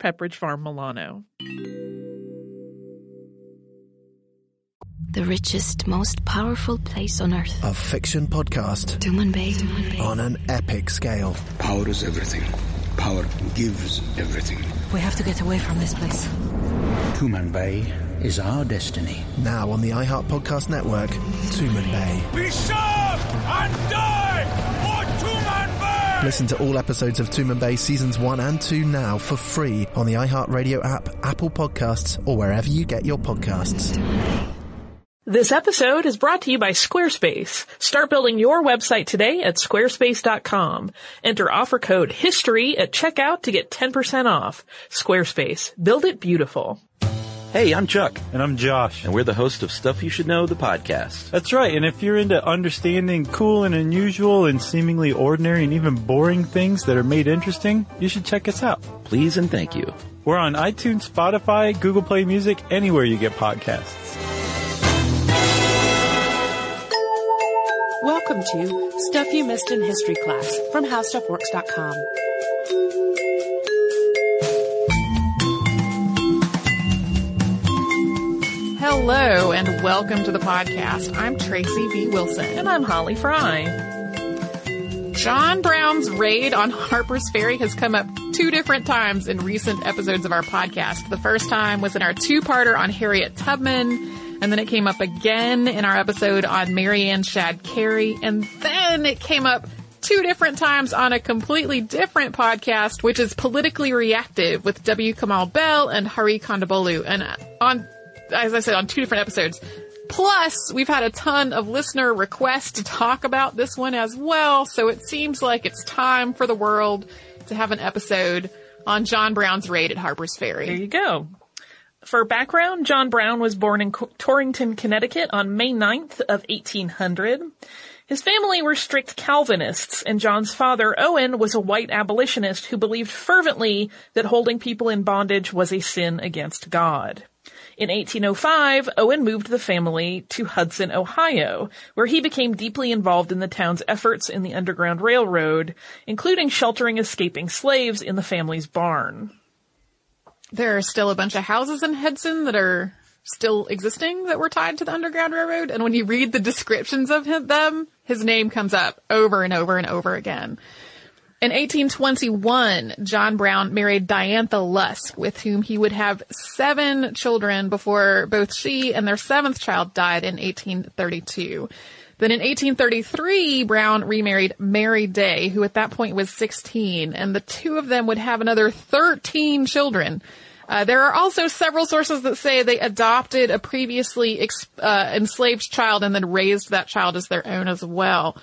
Pepperidge Farm Milano. The richest, most powerful place on earth. A fiction podcast Tumanbay. on an epic scale. Power is everything. Power gives everything. We have to get away from this place. Tumanbay is our destiny. Now on the iHeart Podcast Network, Tumanbay. Be sharp Listen to all episodes of Tumanbay seasons 1 and 2 now for free on the iHeartRadio app, Apple Podcasts, or wherever you get your podcasts. This episode is brought to you by Squarespace. Start building your website today at squarespace.com. Enter offer code HISTORY at checkout to get 10% off. Squarespace. Build it beautiful. Hey, I'm Chuck, And I'm Josh. and we're the host of Stuff You Should Know, the podcast. That's right. And if you're into understanding cool and unusual and seemingly ordinary and even boring things that are made interesting, you should check us out. Please and thank you. We're on iTunes, Spotify, Google Play Music, anywhere you get podcasts. Welcome to Stuff You Missed in History Class from HowStuffWorks.com. Hello and welcome to the podcast. I'm Tracy V. Wilson. And I'm Holly Fry. John Brown's raid on Harper's Ferry has come up two different times in recent episodes of our podcast. The first time was in our two-parter on Harriet Tubman, and then it came up again in our episode on Mary Ann Shadd Cary, and then it came up two different times on a completely different podcast, which is Politically Reactive with W. Kamau Bell and Hari Kondabolu. And uh, on, as I said, on two different episodes. Plus, we've had a ton of listener requests to talk about this one as well, so it seems like it's time for the world to have an episode on John Brown's raid at Harper's Ferry. There you go. For background, John Brown was born in Torrington, Connecticut on May 9th of 1800. His family were strict Calvinists, and John's father, Owen, was a white abolitionist who believed fervently that holding people in bondage was a sin against God. In 1805, Owen moved the family to Hudson, Ohio, where he became deeply involved in the town's efforts in the Underground Railroad, including sheltering escaping slaves in the family's barn. There are still a bunch of houses in Hudson that are still existing that were tied to the Underground Railroad, and when you read the descriptions of him, them, his name comes up over and over and over again. In 1821, John Brown married Diantha Lusk, with whom he would have seven children before both she and their seventh child died in 1832. Then in 1833, Brown remarried Mary Day, who at that point was 16, and the two of them would have another 13 children. Uh, there are also several sources that say they adopted a previously ex- uh, enslaved child and then raised that child as their own as well.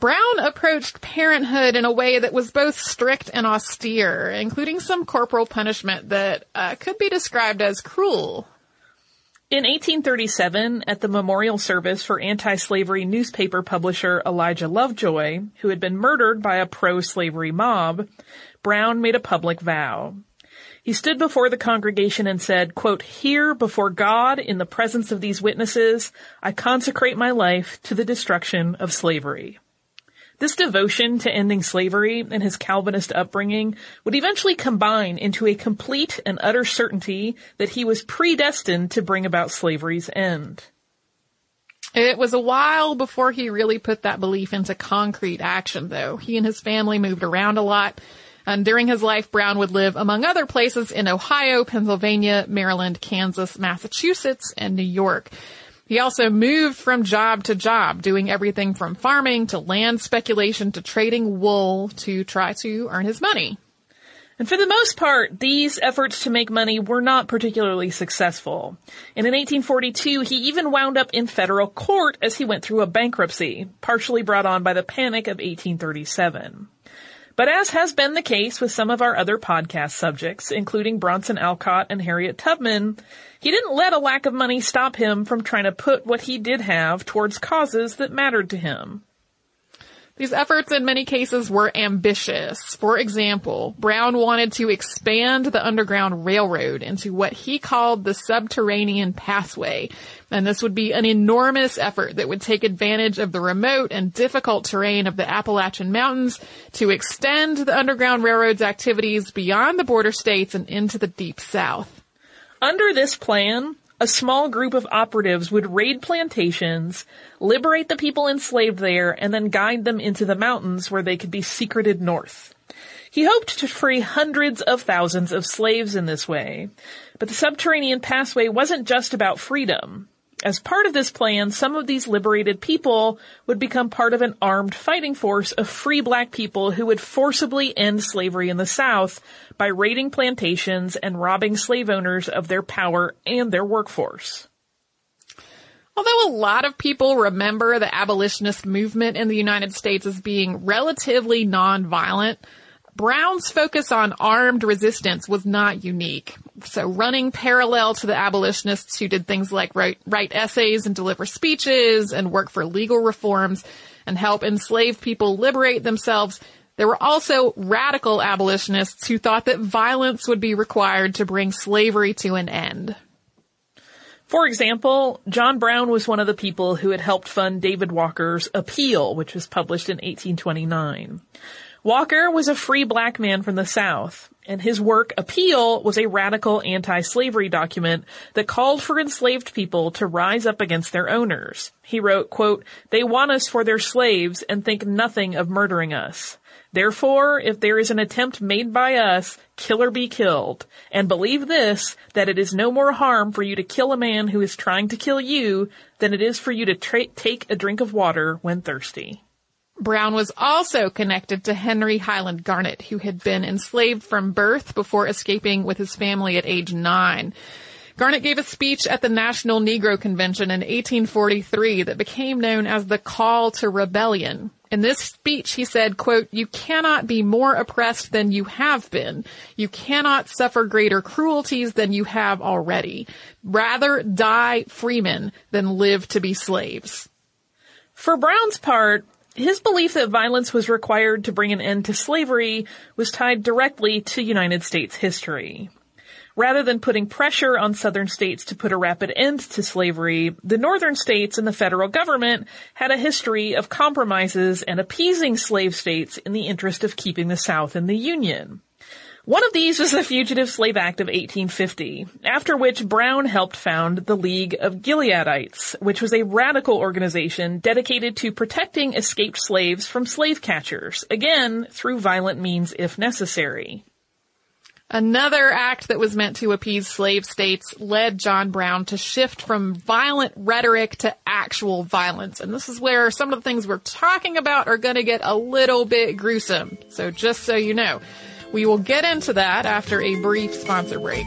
Brown approached parenthood in a way that was both strict and austere, including some corporal punishment that uh, could be described as cruel. In 1837, at the memorial service for anti-slavery newspaper publisher Elijah Lovejoy, who had been murdered by a pro-slavery mob, Brown made a public vow. He stood before the congregation and said, quote, Here before God, in the presence of these witnesses, I consecrate my life to the destruction of slavery. This devotion to ending slavery and his Calvinist upbringing would eventually combine into a complete and utter certainty that he was predestined to bring about slavery's end. It was a while before he really put that belief into concrete action, though. He and his family moved around a lot. And during his life, Brown would live, among other places, in Ohio, Pennsylvania, Maryland, Kansas, Massachusetts, and New York. He also moved from job to job, doing everything from farming to land speculation to trading wool to try to earn his money. And for the most part, these efforts to make money were not particularly successful. And in 1842, he even wound up in federal court as he went through a bankruptcy, partially brought on by the Panic of 1837. But as has been the case with some of our other podcast subjects, including Bronson Alcott and Harriet Tubman, he didn't let a lack of money stop him from trying to put what he did have towards causes that mattered to him. These efforts in many cases were ambitious. For example, Brown wanted to expand the Underground Railroad into what he called the Subterranean Pathway. And this would be an enormous effort that would take advantage of the remote and difficult terrain of the Appalachian Mountains to extend the Underground Railroad's activities beyond the border states and into the Deep South. Under this plan, a small group of operatives would raid plantations, liberate the people enslaved there, and then guide them into the mountains where they could be secreted north. He hoped to free hundreds of thousands of slaves in this way. But the subterranean passway wasn't just about freedom. As part of this plan, some of these liberated people would become part of an armed fighting force of free black people who would forcibly end slavery in the South by raiding plantations and robbing slave owners of their power and their workforce. Although a lot of people remember the abolitionist movement in the United States as being relatively nonviolent, Brown's focus on armed resistance was not unique. So running parallel to the abolitionists who did things like write, write essays and deliver speeches and work for legal reforms and help enslaved people liberate themselves, there were also radical abolitionists who thought that violence would be required to bring slavery to an end. For example, John Brown was one of the people who had helped fund David Walker's Appeal, which was published in 1829. Walker was a free black man from the South, and his work, Appeal, was a radical anti-slavery document that called for enslaved people to rise up against their owners. He wrote, quote, They want us for their slaves and think nothing of murdering us. Therefore, if there is an attempt made by us, kill or be killed. And believe this, that it is no more harm for you to kill a man who is trying to kill you than it is for you to tra- take a drink of water when thirsty. Brown was also connected to Henry Highland Garnet, who had been enslaved from birth before escaping with his family at age nine. Garnet gave a speech at the National Negro Convention in 1843 that became known as the Call to Rebellion. In this speech, he said, quote, you cannot be more oppressed than you have been. You cannot suffer greater cruelties than you have already. Rather die freemen than live to be slaves. For Brown's part, his belief that violence was required to bring an end to slavery was tied directly to United States history. Rather than putting pressure on southern states to put a rapid end to slavery, the northern states and the federal government had a history of compromises and appeasing slave states in the interest of keeping the South in the Union. One of these was the Fugitive Slave Act of 1850, after which Brown helped found the League of Gileadites, which was a radical organization dedicated to protecting escaped slaves from slave catchers, again, through violent means if necessary. Another act that was meant to appease slave states led John Brown to shift from violent rhetoric to actual violence. And this is where some of the things we're talking about are going to get a little bit gruesome. So just so you know. We will get into that after a brief sponsor break.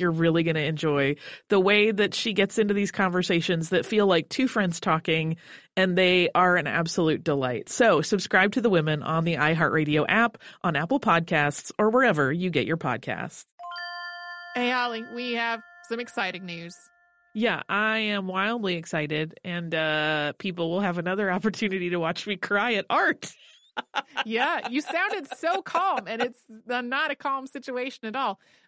you're really going to enjoy the way that she gets into these conversations that feel like two friends talking and they are an absolute delight. So subscribe to the women on the iHeartRadio app, on Apple Podcasts, or wherever you get your podcasts. Hey, Holly, we have some exciting news. Yeah, I am wildly excited, and uh, people will have another opportunity to watch me cry at art. yeah, you sounded so calm, and it's not a calm situation at all.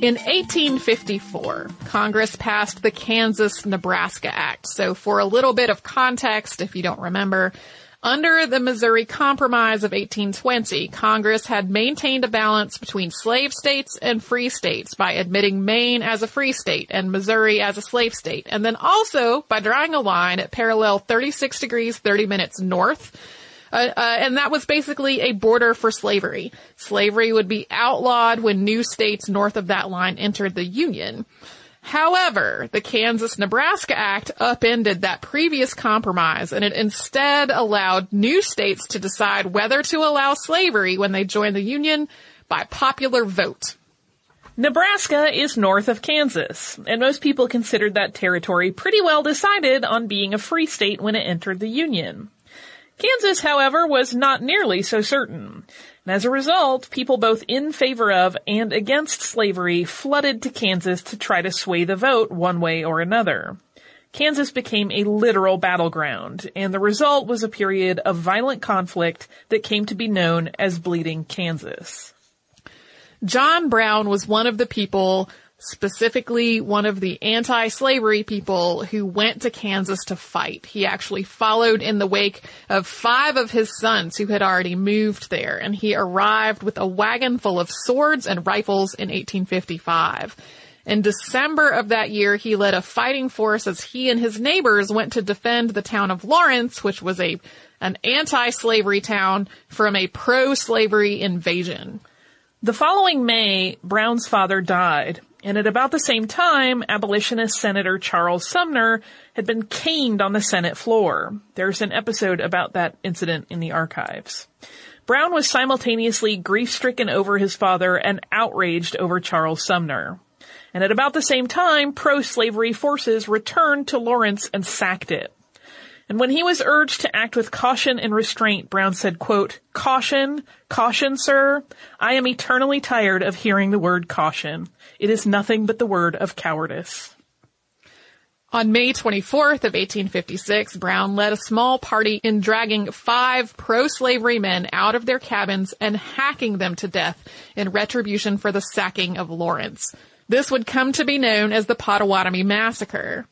In 1854, Congress passed the Kansas Nebraska Act. So for a little bit of context, if you don't remember, under the Missouri Compromise of 1820, Congress had maintained a balance between slave states and free states by admitting Maine as a free state and Missouri as a slave state, and then also by drawing a line at parallel 36 degrees 30 minutes north uh, uh, and that was basically a border for slavery. Slavery would be outlawed when new states north of that line entered the Union. However, the Kansas-Nebraska Act upended that previous compromise and it instead allowed new states to decide whether to allow slavery when they joined the Union by popular vote. Nebraska is north of Kansas, and most people considered that territory pretty well decided on being a free state when it entered the Union. Kansas, however, was not nearly so certain. And as a result, people both in favor of and against slavery flooded to Kansas to try to sway the vote one way or another. Kansas became a literal battleground, and the result was a period of violent conflict that came to be known as Bleeding Kansas. John Brown was one of the people specifically one of the anti-slavery people who went to Kansas to fight. He actually followed in the wake of five of his sons who had already moved there, and he arrived with a wagon full of swords and rifles in 1855. In December of that year, he led a fighting force as he and his neighbors went to defend the town of Lawrence, which was a an anti-slavery town from a pro-slavery invasion. The following May, Brown's father died, and at about the same time, abolitionist Senator Charles Sumner had been caned on the Senate floor. There's an episode about that incident in the archives. Brown was simultaneously grief-stricken over his father and outraged over Charles Sumner. And at about the same time, pro-slavery forces returned to Lawrence and sacked it. And when he was urged to act with caution and restraint, Brown said, quote, caution, caution, sir. I am eternally tired of hearing the word caution. It is nothing but the word of cowardice. On May 24th of 1856, Brown led a small party in dragging five pro-slavery men out of their cabins and hacking them to death in retribution for the sacking of Lawrence. This would come to be known as the Pottawatomie Massacre.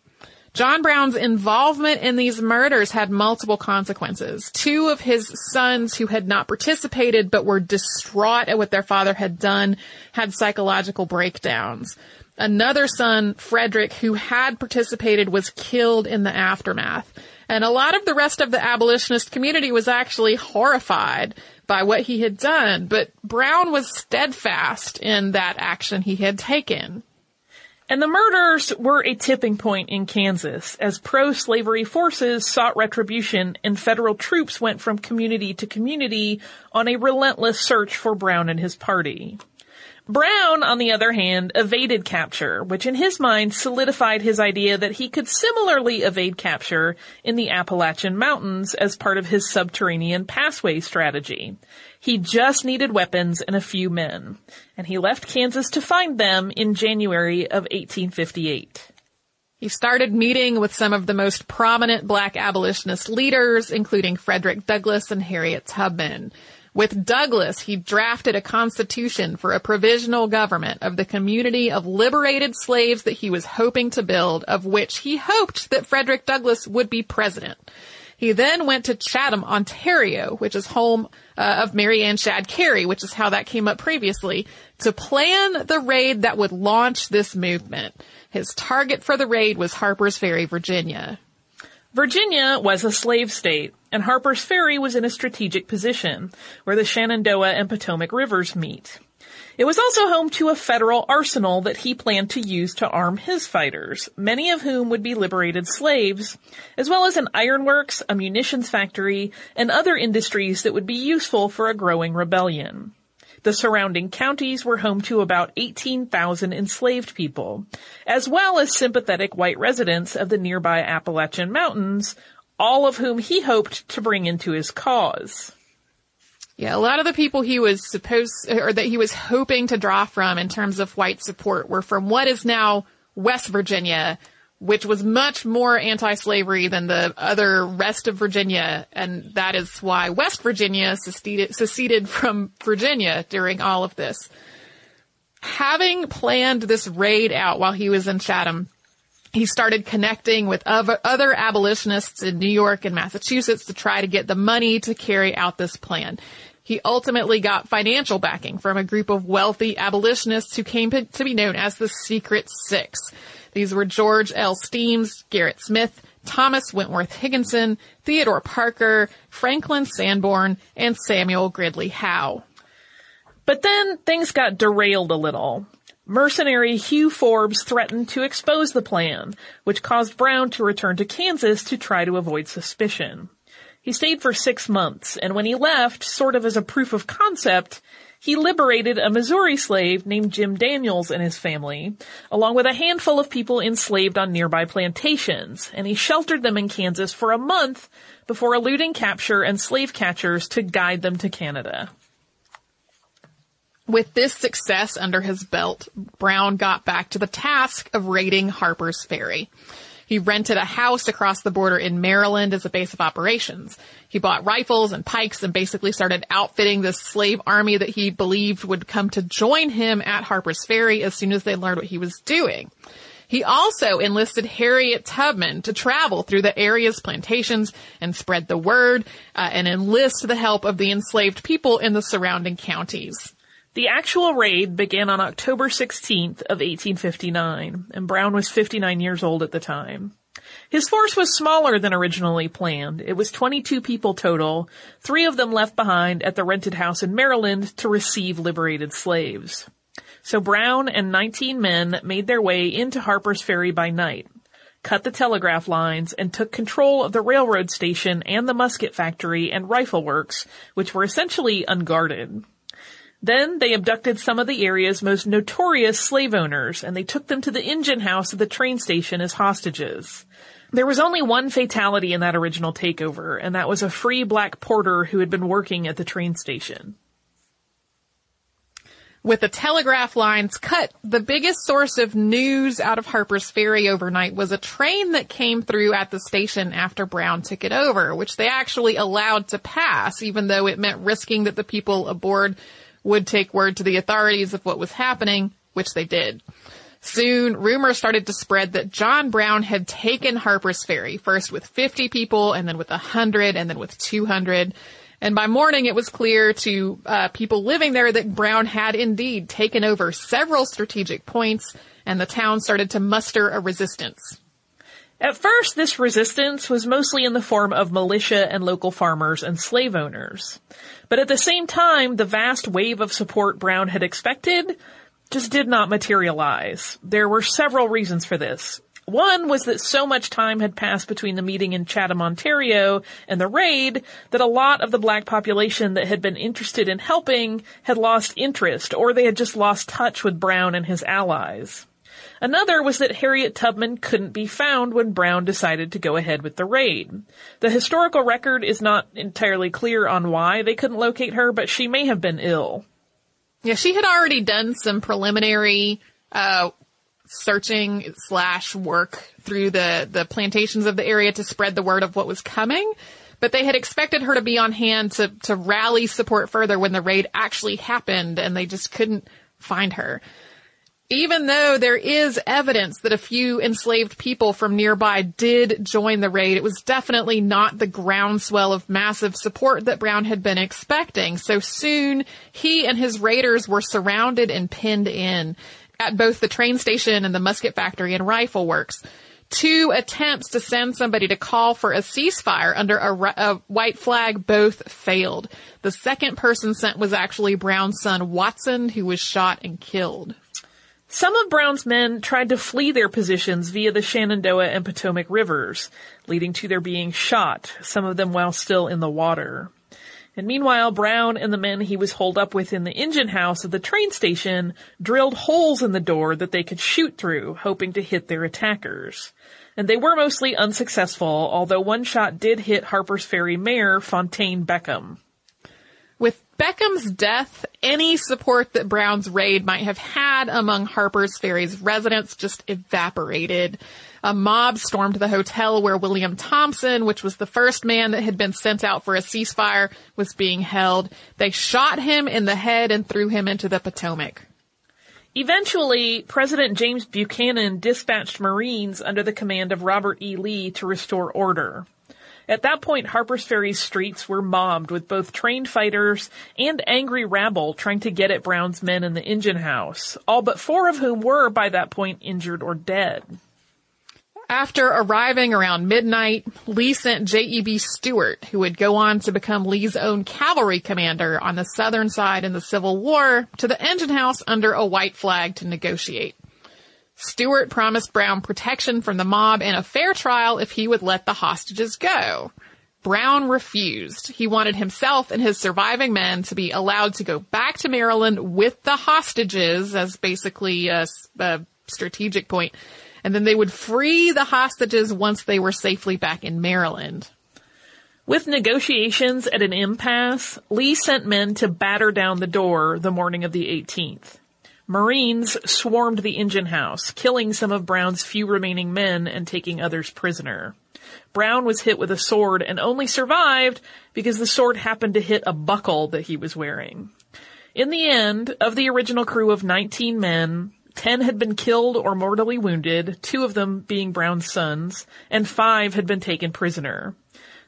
John Brown's involvement in these murders had multiple consequences. Two of his sons who had not participated but were distraught at what their father had done had psychological breakdowns. Another son, Frederick, who had participated was killed in the aftermath. And a lot of the rest of the abolitionist community was actually horrified by what he had done, but Brown was steadfast in that action he had taken. And the murders were a tipping point in Kansas as pro-slavery forces sought retribution and federal troops went from community to community on a relentless search for Brown and his party. Brown, on the other hand, evaded capture, which in his mind solidified his idea that he could similarly evade capture in the Appalachian Mountains as part of his subterranean passway strategy. He just needed weapons and a few men, and he left Kansas to find them in January of 1858. He started meeting with some of the most prominent black abolitionist leaders, including Frederick Douglass and Harriet Tubman. With Douglass, he drafted a constitution for a provisional government of the community of liberated slaves that he was hoping to build, of which he hoped that Frederick Douglass would be president. He then went to Chatham, Ontario, which is home uh, of Mary Ann Shadd Cary, which is how that came up previously, to plan the raid that would launch this movement. His target for the raid was Harper's Ferry, Virginia. Virginia was a slave state, and Harper's Ferry was in a strategic position where the Shenandoah and Potomac rivers meet. It was also home to a federal arsenal that he planned to use to arm his fighters, many of whom would be liberated slaves, as well as an ironworks, a munitions factory, and other industries that would be useful for a growing rebellion. The surrounding counties were home to about 18,000 enslaved people, as well as sympathetic white residents of the nearby Appalachian Mountains, all of whom he hoped to bring into his cause. Yeah, a lot of the people he was supposed, or that he was hoping to draw from in terms of white support were from what is now West Virginia, which was much more anti-slavery than the other rest of Virginia, and that is why West Virginia seceded, seceded from Virginia during all of this. Having planned this raid out while he was in Chatham, he started connecting with other abolitionists in New York and Massachusetts to try to get the money to carry out this plan. He ultimately got financial backing from a group of wealthy abolitionists who came to be known as the Secret Six. These were George L. Stearns, Gerrit Smith, Thomas Wentworth Higginson, Theodore Parker, Franklin Sanborn, and Samuel Gridley Howe. But then things got derailed a little. Mercenary Hugh Forbes threatened to expose the plan, which caused Brown to return to Kansas to try to avoid suspicion. He stayed for six months, and when he left, sort of as a proof of concept, he liberated a Missouri slave named Jim Daniels and his family, along with a handful of people enslaved on nearby plantations, and he sheltered them in Kansas for a month before eluding capture and slave catchers to guide them to Canada. With this success under his belt, Brown got back to the task of raiding Harper's Ferry. He rented a house across the border in Maryland as a base of operations. He bought rifles and pikes and basically started outfitting this slave army that he believed would come to join him at Harper's Ferry as soon as they learned what he was doing. He also enlisted Harriet Tubman to travel through the area's plantations and spread the word uh, and enlist the help of the enslaved people in the surrounding counties. The actual raid began on October 16th of 1859, and Brown was 59 years old at the time. His force was smaller than originally planned. It was 22 people total, three of them left behind at the rented house in Maryland to receive liberated slaves. So Brown and 19 men made their way into Harper's Ferry by night, cut the telegraph lines, and took control of the railroad station and the musket factory and rifle works, which were essentially unguarded. Then they abducted some of the area's most notorious slave owners and they took them to the engine house of the train station as hostages. There was only one fatality in that original takeover, and that was a free black porter who had been working at the train station. With the telegraph lines cut, the biggest source of news out of Harper's Ferry overnight was a train that came through at the station after Brown took it over, which they actually allowed to pass, even though it meant risking that the people aboard would take word to the authorities of what was happening, which they did. Soon, rumors started to spread that John Brown had taken Harper's Ferry, first with 50 people, and then with 100, and then with 200. And by morning, it was clear to uh, people living there that Brown had indeed taken over several strategic points, and the town started to muster a resistance. At first, this resistance was mostly in the form of militia and local farmers and slave owners. But at the same time, the vast wave of support Brown had expected just did not materialize. There were several reasons for this. One was that so much time had passed between the meeting in Chatham, Ontario and the raid that a lot of the black population that had been interested in helping had lost interest or they had just lost touch with Brown and his allies. Another was that Harriet Tubman couldn't be found when Brown decided to go ahead with the raid. The historical record is not entirely clear on why they couldn't locate her, but she may have been ill. Yeah, she had already done some preliminary uh, searching slash work through the, the plantations of the area to spread the word of what was coming. But they had expected her to be on hand to, to rally support further when the raid actually happened and they just couldn't find her. Even though there is evidence that a few enslaved people from nearby did join the raid, it was definitely not the groundswell of massive support that Brown had been expecting. So soon, he and his raiders were surrounded and pinned in at both the train station and the musket factory and rifle works. Two attempts to send somebody to call for a ceasefire under a, a, white flag both failed. The second person sent was actually Brown's son Watson, who was shot and killed. Some of Brown's men tried to flee their positions via the Shenandoah and Potomac rivers, leading to their being shot, some of them while still in the water. And meanwhile, Brown and the men he was holed up with in the engine house of the train station drilled holes in the door that they could shoot through, hoping to hit their attackers. And they were mostly unsuccessful, although one shot did hit Harper's Ferry mayor Fontaine Beckham. Beckham's death, any support that Brown's raid might have had among Harper's Ferry's residents just evaporated. A mob stormed the hotel where William Thompson, which was the first man that had been sent out for a ceasefire, was being held. They shot him in the head and threw him into the Potomac. Eventually, President James Buchanan dispatched Marines under the command of Robert E. Lee to restore order. At that point, Harper's Ferry's streets were mobbed with both trained fighters and angry rabble trying to get at Brown's men in the engine house, all but four of whom were, by that point, injured or dead. After arriving around midnight, Lee sent J.E.B. Stuart, who would go on to become Lee's own cavalry commander on the southern side in the Civil War, to the engine house under a white flag to negotiate. Stuart promised Brown protection from the mob and a fair trial if he would let the hostages go. Brown refused. He wanted himself and his surviving men to be allowed to go back to Maryland with the hostages as basically a, a strategic point, and then they would free the hostages once they were safely back in Maryland. With negotiations at an impasse, Lee sent men to batter down the door the morning of the 18th. Marines swarmed the engine house, killing some of Brown's few remaining men and taking others prisoner. Brown was hit with a sword and only survived because the sword happened to hit a buckle that he was wearing. In the end, of the original crew of 19 men, 10 had been killed or mortally wounded, two of them being Brown's sons, and five had been taken prisoner.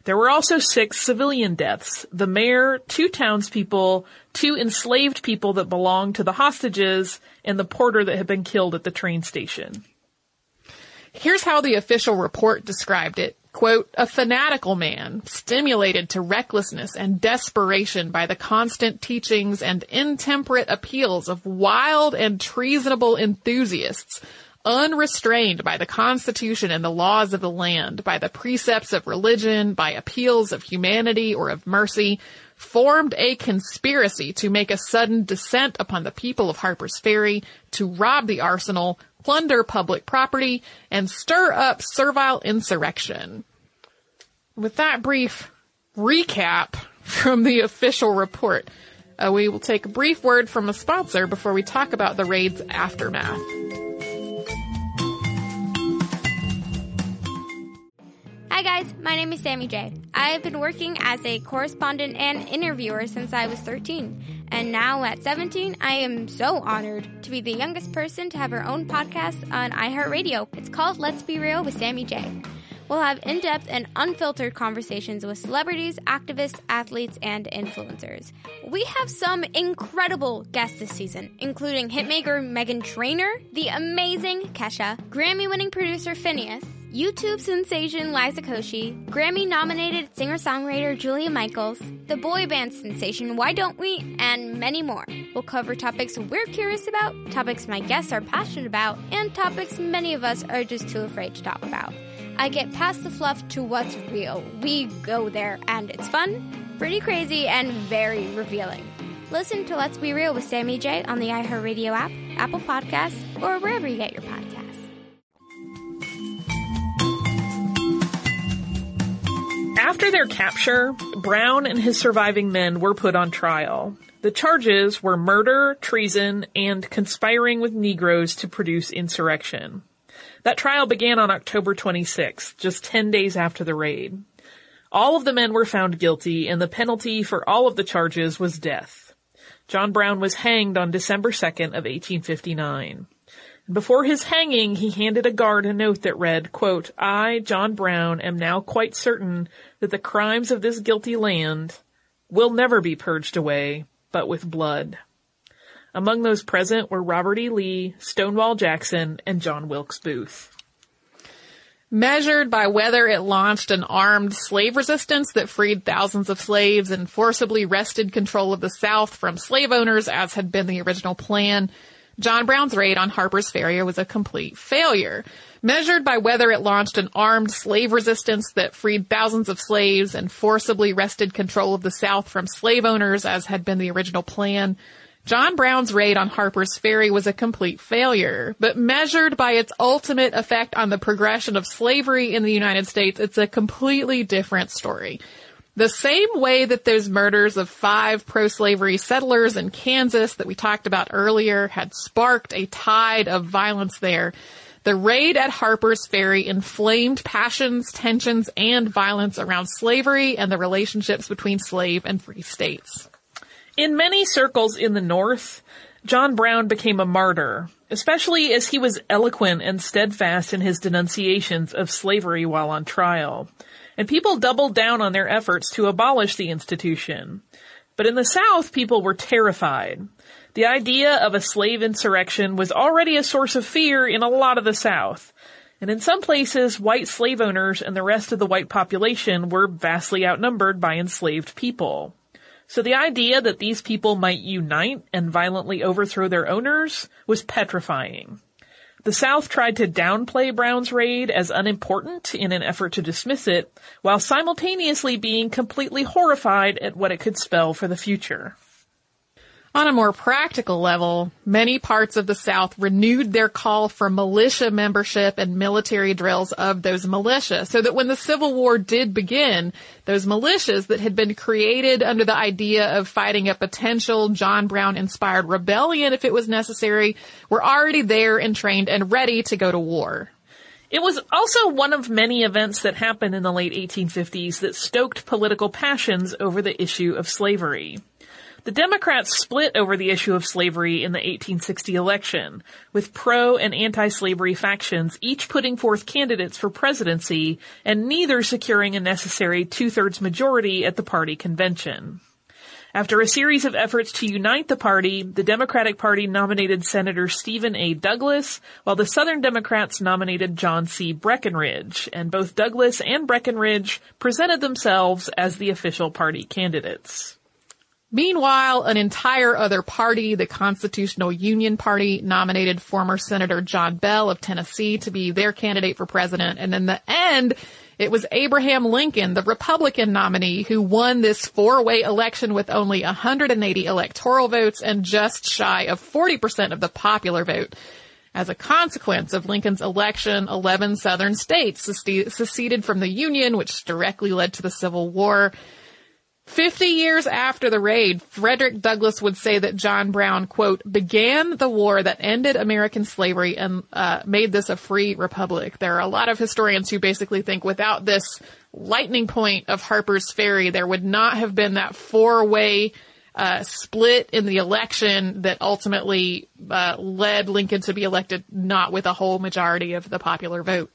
There were also six civilian deaths. The mayor, two townspeople, two enslaved people that belonged to the hostages, and the porter that had been killed at the train station. Here's how the official report described it. Quote, a fanatical man, stimulated to recklessness and desperation by the constant teachings and intemperate appeals of wild and treasonable enthusiasts, unrestrained by the Constitution and the laws of the land, by the precepts of religion, by appeals of humanity or of mercy, formed a conspiracy to make a sudden descent upon the people of Harper's Ferry, to rob the arsenal, plunder public property, and stir up servile insurrection. With that brief recap from the official report, uh, we will take a brief word from a sponsor before we talk about the raid's aftermath. Hi guys, my name is Sammy J. I have been working as a correspondent and interviewer since I was 13. And now at 17, I am so honored to be the youngest person to have her own podcast on iHeartRadio. It's called Let's Be Real with Sammy J. We'll have in depth and unfiltered conversations with celebrities, activists, athletes, and influencers. We have some incredible guests this season, including hitmaker Meghan Trainor, the amazing Kesha, Grammy winning producer Finneas, YouTube sensation Liza Koshy, Grammy nominated singer songwriter Julia Michaels, the boy band sensation Why Don't We, and many more. We'll cover topics we're curious about, topics my guests are passionate about, and topics many of us are just too afraid to talk about. I get past the fluff to what's real. We go there, and it's fun, pretty crazy, and very revealing. Listen to Let's Be Real with Sammy J on the iHeartRadio app, Apple Podcasts, or wherever you get your podcasts. After their capture, Brown and his surviving men were put on trial. The charges were murder, treason, and conspiring with Negroes to produce insurrection. That trial began on October 26th, just 10 days after the raid. All of the men were found guilty, and the penalty for all of the charges was death. John Brown was hanged on December 2nd of 1859. Before his hanging, he handed a guard a note that read, quote, I, John Brown, am now quite certain that the crimes of this guilty land will never be purged away, but with blood. Among those present were Robert E. Lee, Stonewall Jackson, and John Wilkes Booth. Measured by whether it launched an armed slave resistance that freed thousands of slaves and forcibly wrested control of the South from slave owners as had been the original plan, John Brown's raid on Harper's Ferry was a complete failure. Measured by whether it launched an armed slave resistance that freed thousands of slaves and forcibly wrested control of the South from slave owners as had been the original plan, John Brown's raid on Harper's Ferry was a complete failure, but measured by its ultimate effect on the progression of slavery in the United States, it's a completely different story. The same way that those murders of five pro-slavery settlers in Kansas that we talked about earlier had sparked a tide of violence there, the raid at Harper's Ferry inflamed passions, tensions, and violence around slavery and the relationships between slave and free states. In many circles in the North, John Brown became a martyr, especially as he was eloquent and steadfast in his denunciations of slavery while on trial. And people doubled down on their efforts to abolish the institution. But in the South, people were terrified. The idea of a slave insurrection was already a source of fear in a lot of the South. And in some places, white slave owners and the rest of the white population were vastly outnumbered by enslaved people. So the idea that these people might unite and violently overthrow their owners was petrifying. The South tried to downplay Brown's raid as unimportant in an effort to dismiss it, while simultaneously being completely horrified at what it could spell for the future. On a more practical level, many parts of the South renewed their call for militia membership and military drills of those militia so that when the Civil War did begin, those militias that had been created under the idea of fighting a potential John Brown inspired rebellion if it was necessary were already there and trained and ready to go to war. It was also one of many events that happened in the late 1850s that stoked political passions over the issue of slavery. The Democrats split over the issue of slavery in the 1860 election, with pro and anti-slavery factions each putting forth candidates for presidency and neither securing a necessary two-thirds majority at the party convention. After a series of efforts to unite the party, the Democratic Party nominated Senator Stephen A. Douglas, while the Southern Democrats nominated John C. Breckinridge, and both Douglas and Breckinridge presented themselves as the official party candidates. Meanwhile, an entire other party, the Constitutional Union Party, nominated former Senator John Bell of Tennessee to be their candidate for president. And in the end, it was Abraham Lincoln, the Republican nominee, who won this four-way election with only 180 electoral votes and just shy of 40% of the popular vote. As a consequence of Lincoln's election, 11 southern states seceded from the Union, which directly led to the Civil War. Fifty years after the raid, Frederick Douglass would say that John Brown, quote, began the war that ended American slavery and uh, made this a free republic. There are a lot of historians who basically think without this lightning point of Harper's Ferry, there would not have been that four-way uh, split in the election that ultimately uh, led Lincoln to be elected not with a whole majority of the popular vote.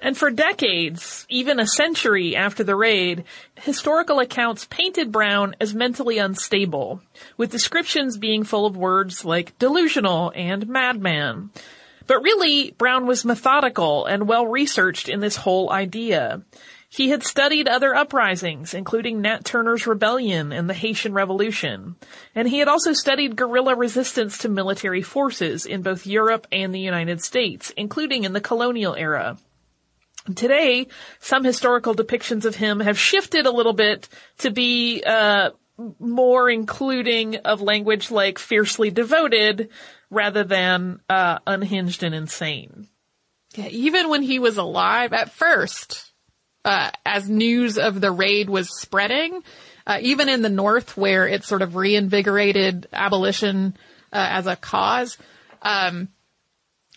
And for decades, even a century after the raid, historical accounts painted Brown as mentally unstable, with descriptions being full of words like delusional and madman. But really, Brown was methodical and well researched in this whole idea. He had studied other uprisings, including Nat Turner's rebellion and the Haitian Revolution. And he had also studied guerrilla resistance to military forces in both Europe and the United States, including in the colonial era. Today, some historical depictions of him have shifted a little bit to be uh, more including of language like fiercely devoted rather than uh, unhinged and insane. Yeah, even when he was alive at first, uh, as news of the raid was spreading, Uh, even in the North, where it sort of reinvigorated abolition uh, as a cause, um,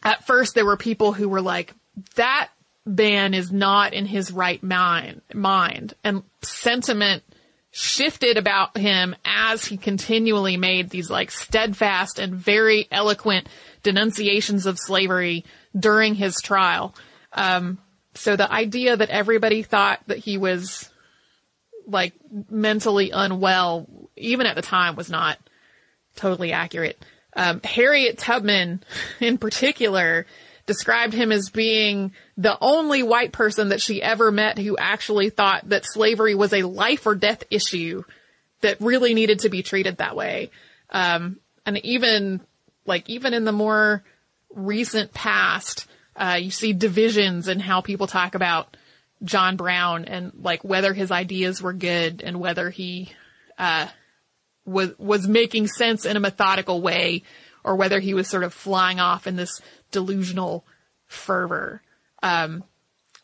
at first there were people who were like, "That man is not in his right mind," mind, and sentiment shifted about him as he continually made these like steadfast and very eloquent denunciations of slavery during his trial. Um, so the idea that everybody thought that he was like mentally unwell, even at the time, was not totally accurate. Um, Harriet Tubman, in particular, described him as being the only white person that she ever met who actually thought that slavery was a life or death issue that really needed to be treated that way. Um, and even like even in the more recent past, uh, you see divisions in how people talk about John Brown and like whether his ideas were good and whether he, uh, was, was making sense in a methodical way or whether he was sort of flying off in this delusional fervor. Um,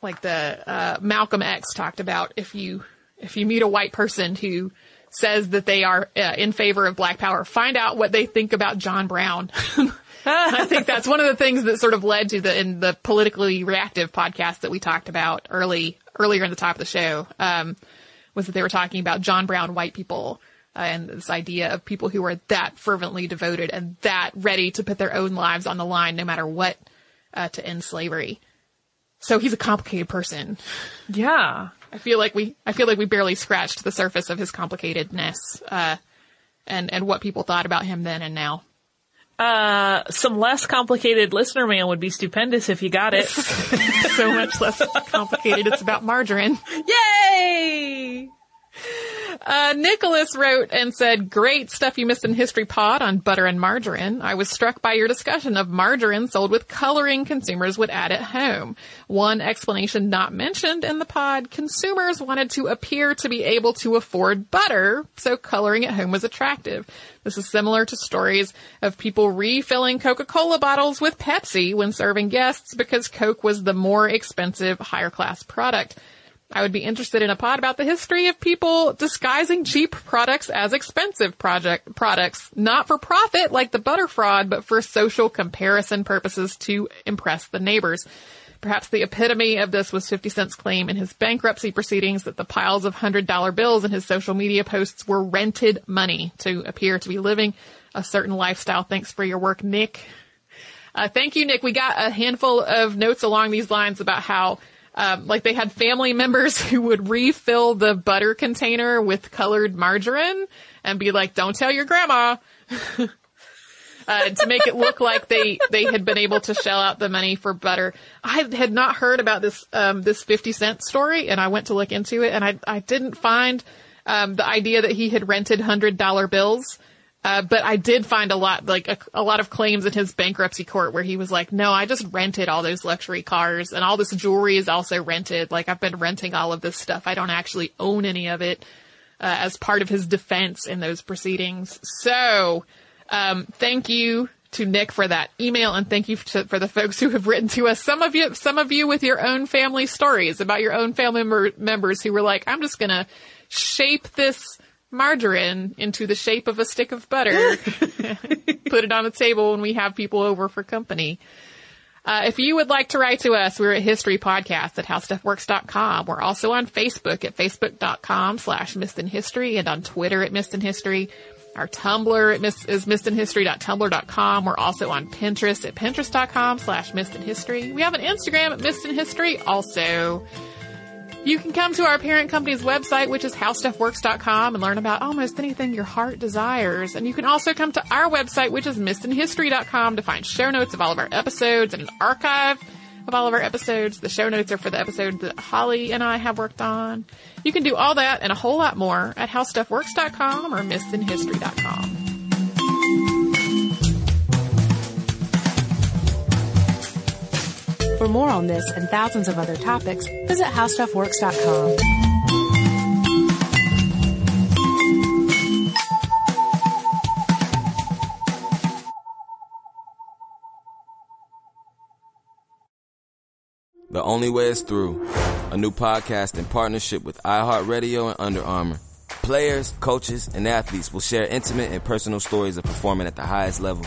like the, uh, Malcolm X talked about if you, if you meet a white person who says that they are uh, in favor of black power, find out what they think about John Brown. I think that's one of the things that sort of led to the in the politically reactive podcast that we talked about early earlier in the top of the show um, was that they were talking about John Brown white people and this idea of people who are that fervently devoted and that ready to put their own lives on the line no matter what uh, to end slavery. So he's a complicated person. Yeah. I feel like we I feel like we barely scratched the surface of his complicatedness uh, and and what people thought about him then and now. Uh, some less complicated listener mail would be stupendous if you got it. so much less complicated. It's about margarine. Yay! Uh, Nicholas wrote and said, great stuff you missed in History Pod on butter and margarine. I was struck by your discussion of margarine sold with coloring consumers would add at home. One explanation not mentioned in the pod, consumers wanted to appear to be able to afford butter, so coloring at home was attractive. This is similar to stories of people refilling Coca-Cola bottles with Pepsi when serving guests because Coke was the more expensive, higher class product. I would be interested in a pod about the history of people disguising cheap products as expensive project products, not for profit like the butter fraud, but for social comparison purposes to impress the neighbors. Perhaps the epitome of this was 50 Cent's claim in his bankruptcy proceedings that the piles of $100 bills in his social media posts were rented money to appear to be living a certain lifestyle. Thanks for your work, Nick. Uh, thank you, Nick. We got a handful of notes along these lines about how um, like they had family members who would refill the butter container with colored margarine and be like, "Don't tell your grandma," uh, to make it look like they they had been able to shell out the money for butter. I had not heard about this um, this fifty cent story, and I went to look into it, and I I didn't find um, the idea that he had rented hundred dollar bills. Uh, but I did find a lot, like a, a, lot of claims in his bankruptcy court where he was like, no, I just rented all those luxury cars and all this jewelry is also rented. Like I've been renting all of this stuff. I don't actually own any of it, uh, as part of his defense in those proceedings. So, um, thank you to Nick for that email and thank you to, for the folks who have written to us. Some of you, some of you with your own family stories about your own family member, members who were like, I'm just gonna shape this margarine into the shape of a stick of butter, put it on the table when we have people over for company. Uh, if you would like to write to us, we're at History Podcast at HowStuffWorks.com. We're also on Facebook at Facebook.com slash Missed in History and on Twitter at Missed in History. Our Tumblr is is missedinhistory.tumblr.com. We're also on Pinterest at Pinterest.com slash Missed in History. We have an Instagram at Missed in History also. You can come to our parent company's website, which is howstuffworks.com and learn about almost anything your heart desires. And you can also come to our website, which is missedinhistory.com to find show notes of all of our episodes and an archive of all of our episodes. The show notes are for the episode that Holly and I have worked on. You can do all that and a whole lot more at howstuffworks.com or missedinhistory.com. For more on this and thousands of other topics, visit howstuffworks.com. The Only Way is Through, a new podcast in partnership with iHeartRadio and Under Armour Players, coaches, and athletes will share intimate and personal stories of performing at the highest level.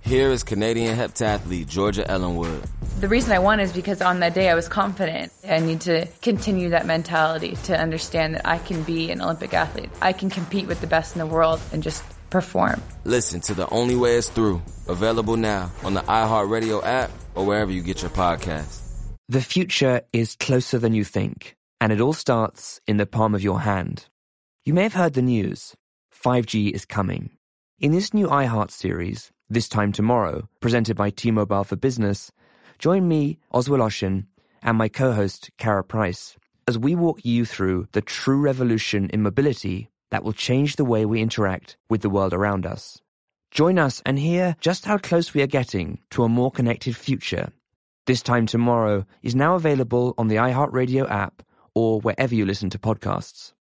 Here is Canadian heptathlete Georgia Ellenwood. The reason I won is because on that day I was confident. I need to continue that mentality to understand that I can be an Olympic athlete. I can compete with the best in the world and just perform. Listen to The Only Way is Through, available now on the iHeartRadio app or wherever you get your podcasts. The future is closer than you think, and it all starts in the palm of your hand. You may have heard the news 5G is coming. In this new iHeart series, This Time Tomorrow, presented by T Mobile for Business, join me, Oz Woloshyn, and my co host, Kara Price, as we walk you through the true revolution in mobility that will change the way we interact with the world around us. Join us and hear just how close we are getting to a more connected future. This Time Tomorrow is now available on the iHeartRadio app or wherever you listen to podcasts.